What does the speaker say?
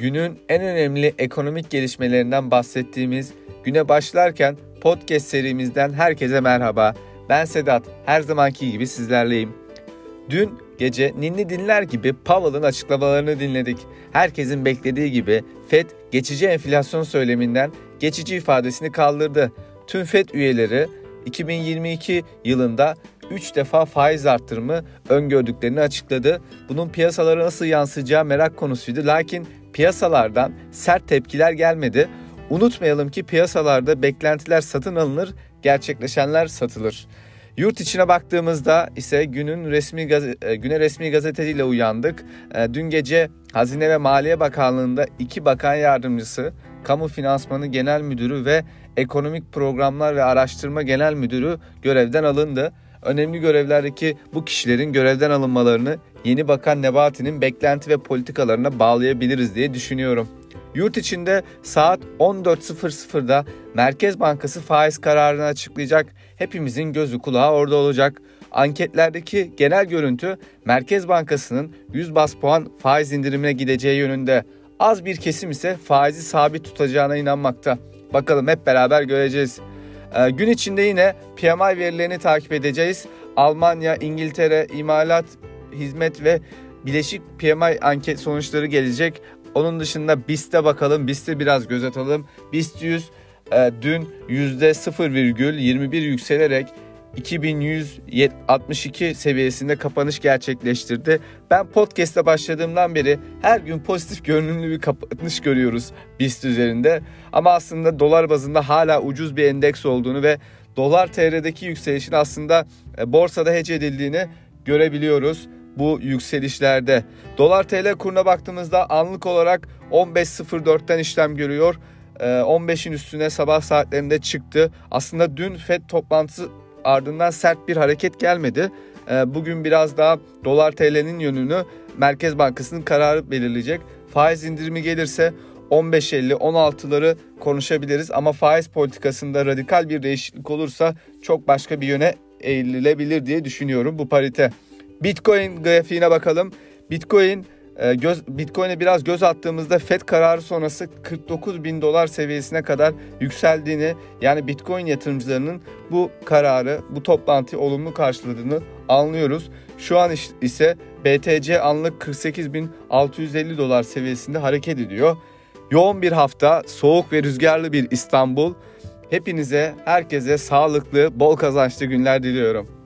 günün en önemli ekonomik gelişmelerinden bahsettiğimiz güne başlarken podcast serimizden herkese merhaba. Ben Sedat, her zamanki gibi sizlerleyim. Dün gece ninni dinler gibi Powell'ın açıklamalarını dinledik. Herkesin beklediği gibi FED geçici enflasyon söyleminden geçici ifadesini kaldırdı. Tüm FED üyeleri 2022 yılında 3 defa faiz arttırımı öngördüklerini açıkladı. Bunun piyasalara nasıl yansıyacağı merak konusuydu. Lakin piyasalardan sert tepkiler gelmedi. Unutmayalım ki piyasalarda beklentiler satın alınır, gerçekleşenler satılır. Yurt içine baktığımızda ise günün resmi gazete, güne resmi gazeteciyle uyandık. E, dün gece Hazine ve Maliye Bakanlığı'nda iki bakan yardımcısı, Kamu Finansmanı Genel Müdürü ve Ekonomik Programlar ve Araştırma Genel Müdürü görevden alındı. Önemli görevlerdeki bu kişilerin görevden alınmalarını yeni bakan Nebati'nin beklenti ve politikalarına bağlayabiliriz diye düşünüyorum. Yurt içinde saat 14.00'da Merkez Bankası faiz kararını açıklayacak. Hepimizin gözü kulağı orada olacak. Anketlerdeki genel görüntü Merkez Bankası'nın 100 bas puan faiz indirimine gideceği yönünde. Az bir kesim ise faizi sabit tutacağına inanmakta. Bakalım hep beraber göreceğiz. Ee, gün içinde yine PMI verilerini takip edeceğiz. Almanya, İngiltere, imalat, hizmet ve Bileşik PMI anket sonuçları gelecek. Onun dışında BIST'e bakalım. BIST'e biraz göz atalım. BIST 100 e, dün %0,21 yükselerek 2162 seviyesinde kapanış gerçekleştirdi. Ben podcast'te başladığımdan beri her gün pozitif görünümlü bir kapanış görüyoruz BIST üzerinde. Ama aslında dolar bazında hala ucuz bir endeks olduğunu ve dolar TL'deki yükselişin aslında e, borsada hece edildiğini görebiliyoruz bu yükselişlerde. Dolar TL kuruna baktığımızda anlık olarak 15.04'ten işlem görüyor. 15'in ee, üstüne sabah saatlerinde çıktı. Aslında dün FED toplantısı ardından sert bir hareket gelmedi. Ee, bugün biraz daha dolar TL'nin yönünü Merkez Bankası'nın kararı belirleyecek. Faiz indirimi gelirse 15.50-16'ları konuşabiliriz ama faiz politikasında radikal bir değişiklik olursa çok başka bir yöne eğilebilir diye düşünüyorum bu parite. Bitcoin grafiğine bakalım. Bitcoin göz, Bitcoin'e biraz göz attığımızda FED kararı sonrası 49 bin dolar seviyesine kadar yükseldiğini yani Bitcoin yatırımcılarının bu kararı, bu toplantıyı olumlu karşıladığını anlıyoruz. Şu an ise BTC anlık 48.650 dolar seviyesinde hareket ediyor. Yoğun bir hafta, soğuk ve rüzgarlı bir İstanbul. Hepinize, herkese sağlıklı, bol kazançlı günler diliyorum.